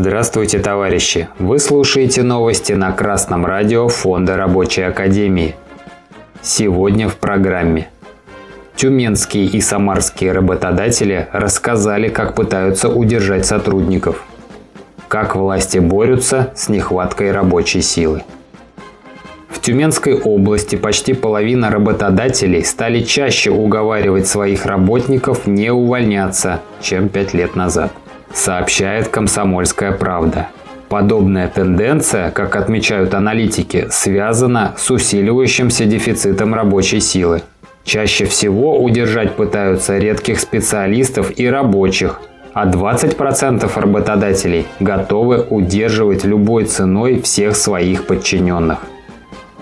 Здравствуйте, товарищи! Вы слушаете новости на Красном радио Фонда Рабочей Академии. Сегодня в программе. Тюменские и самарские работодатели рассказали, как пытаются удержать сотрудников. Как власти борются с нехваткой рабочей силы. В Тюменской области почти половина работодателей стали чаще уговаривать своих работников не увольняться, чем пять лет назад – сообщает «Комсомольская правда». Подобная тенденция, как отмечают аналитики, связана с усиливающимся дефицитом рабочей силы. Чаще всего удержать пытаются редких специалистов и рабочих, а 20% работодателей готовы удерживать любой ценой всех своих подчиненных.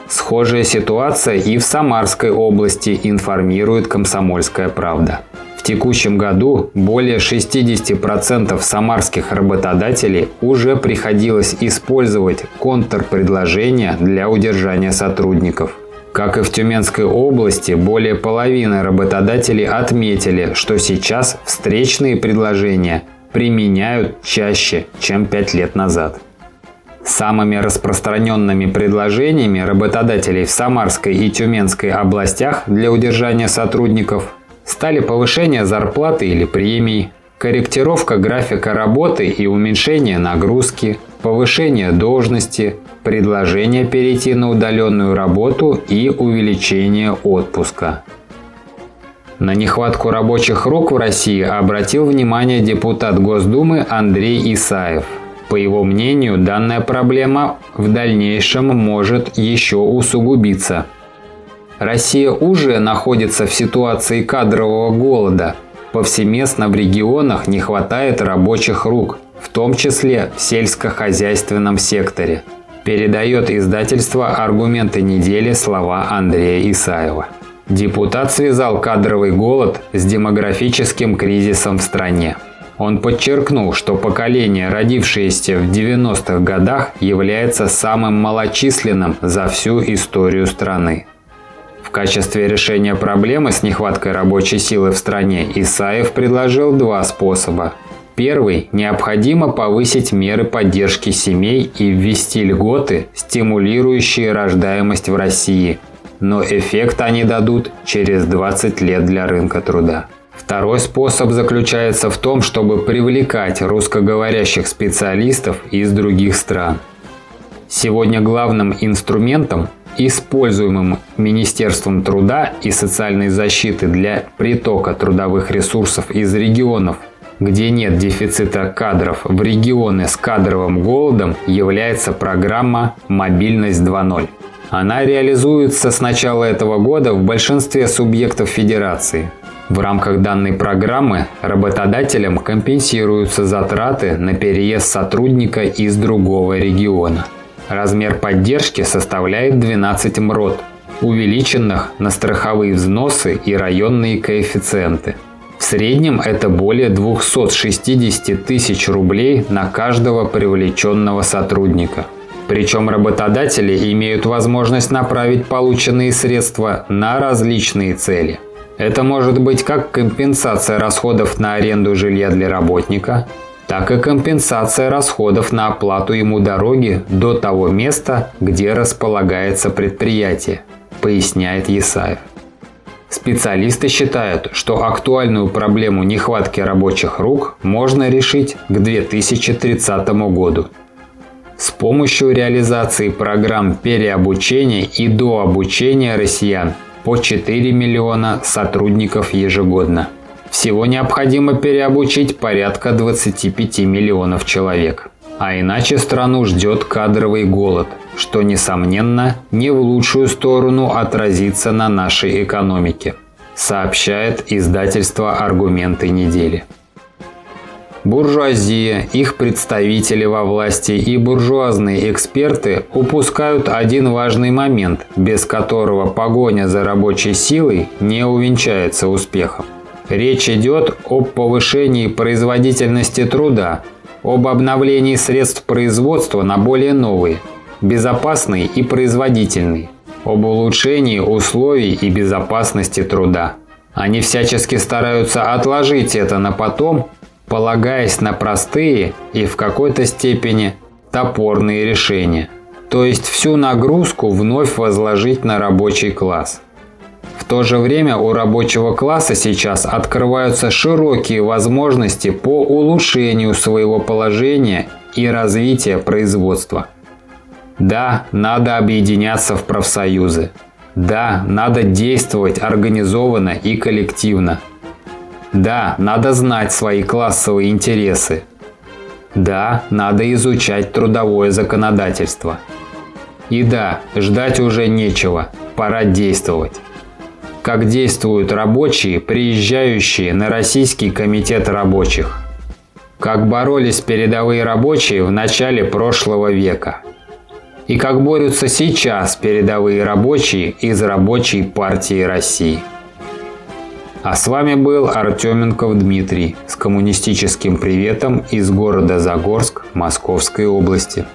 Схожая ситуация и в Самарской области информирует «Комсомольская правда» текущем году более 60% самарских работодателей уже приходилось использовать контрпредложения для удержания сотрудников. Как и в Тюменской области, более половины работодателей отметили, что сейчас встречные предложения применяют чаще, чем 5 лет назад. Самыми распространенными предложениями работодателей в Самарской и Тюменской областях для удержания сотрудников стали повышение зарплаты или премий, корректировка графика работы и уменьшение нагрузки, повышение должности, предложение перейти на удаленную работу и увеличение отпуска. На нехватку рабочих рук в России обратил внимание депутат Госдумы Андрей Исаев. По его мнению, данная проблема в дальнейшем может еще усугубиться – Россия уже находится в ситуации кадрового голода. Повсеместно в регионах не хватает рабочих рук, в том числе в сельскохозяйственном секторе. Передает издательство «Аргументы недели» слова Андрея Исаева. Депутат связал кадровый голод с демографическим кризисом в стране. Он подчеркнул, что поколение, родившееся в 90-х годах, является самым малочисленным за всю историю страны. Качестве решения проблемы с нехваткой рабочей силы в стране Исаев предложил два способа. Первый – необходимо повысить меры поддержки семей и ввести льготы, стимулирующие рождаемость в России, но эффект они дадут через 20 лет для рынка труда. Второй способ заключается в том, чтобы привлекать русскоговорящих специалистов из других стран. Сегодня главным инструментом, используемым Министерством труда и социальной защиты для притока трудовых ресурсов из регионов, где нет дефицита кадров, в регионы с кадровым голодом является программа «Мобильность 2.0». Она реализуется с начала этого года в большинстве субъектов Федерации. В рамках данной программы работодателям компенсируются затраты на переезд сотрудника из другого региона – Размер поддержки составляет 12 МРОТ, увеличенных на страховые взносы и районные коэффициенты. В среднем это более 260 тысяч рублей на каждого привлеченного сотрудника. Причем работодатели имеют возможность направить полученные средства на различные цели. Это может быть как компенсация расходов на аренду жилья для работника, так и компенсация расходов на оплату ему дороги до того места, где располагается предприятие, поясняет Есаев. Специалисты считают, что актуальную проблему нехватки рабочих рук можно решить к 2030 году. С помощью реализации программ переобучения и дообучения россиян по 4 миллиона сотрудников ежегодно. Всего необходимо переобучить порядка 25 миллионов человек. А иначе страну ждет кадровый голод, что, несомненно, не в лучшую сторону отразится на нашей экономике, сообщает издательство «Аргументы недели». Буржуазия, их представители во власти и буржуазные эксперты упускают один важный момент, без которого погоня за рабочей силой не увенчается успехом. Речь идет об повышении производительности труда, об обновлении средств производства на более новые, безопасные и производительные, об улучшении условий и безопасности труда. Они всячески стараются отложить это на потом, полагаясь на простые и в какой-то степени топорные решения, то есть всю нагрузку вновь возложить на рабочий класс. То же время у рабочего класса сейчас открываются широкие возможности по улучшению своего положения и развития производства. Да, надо объединяться в профсоюзы. Да, надо действовать организованно и коллективно. Да, надо знать свои классовые интересы. Да, надо изучать трудовое законодательство. И да, ждать уже нечего, пора действовать. Как действуют рабочие, приезжающие на Российский комитет рабочих. Как боролись передовые рабочие в начале прошлого века. И как борются сейчас передовые рабочие из Рабочей партии России. А с вами был Артеменков Дмитрий с коммунистическим приветом из города Загорск Московской области.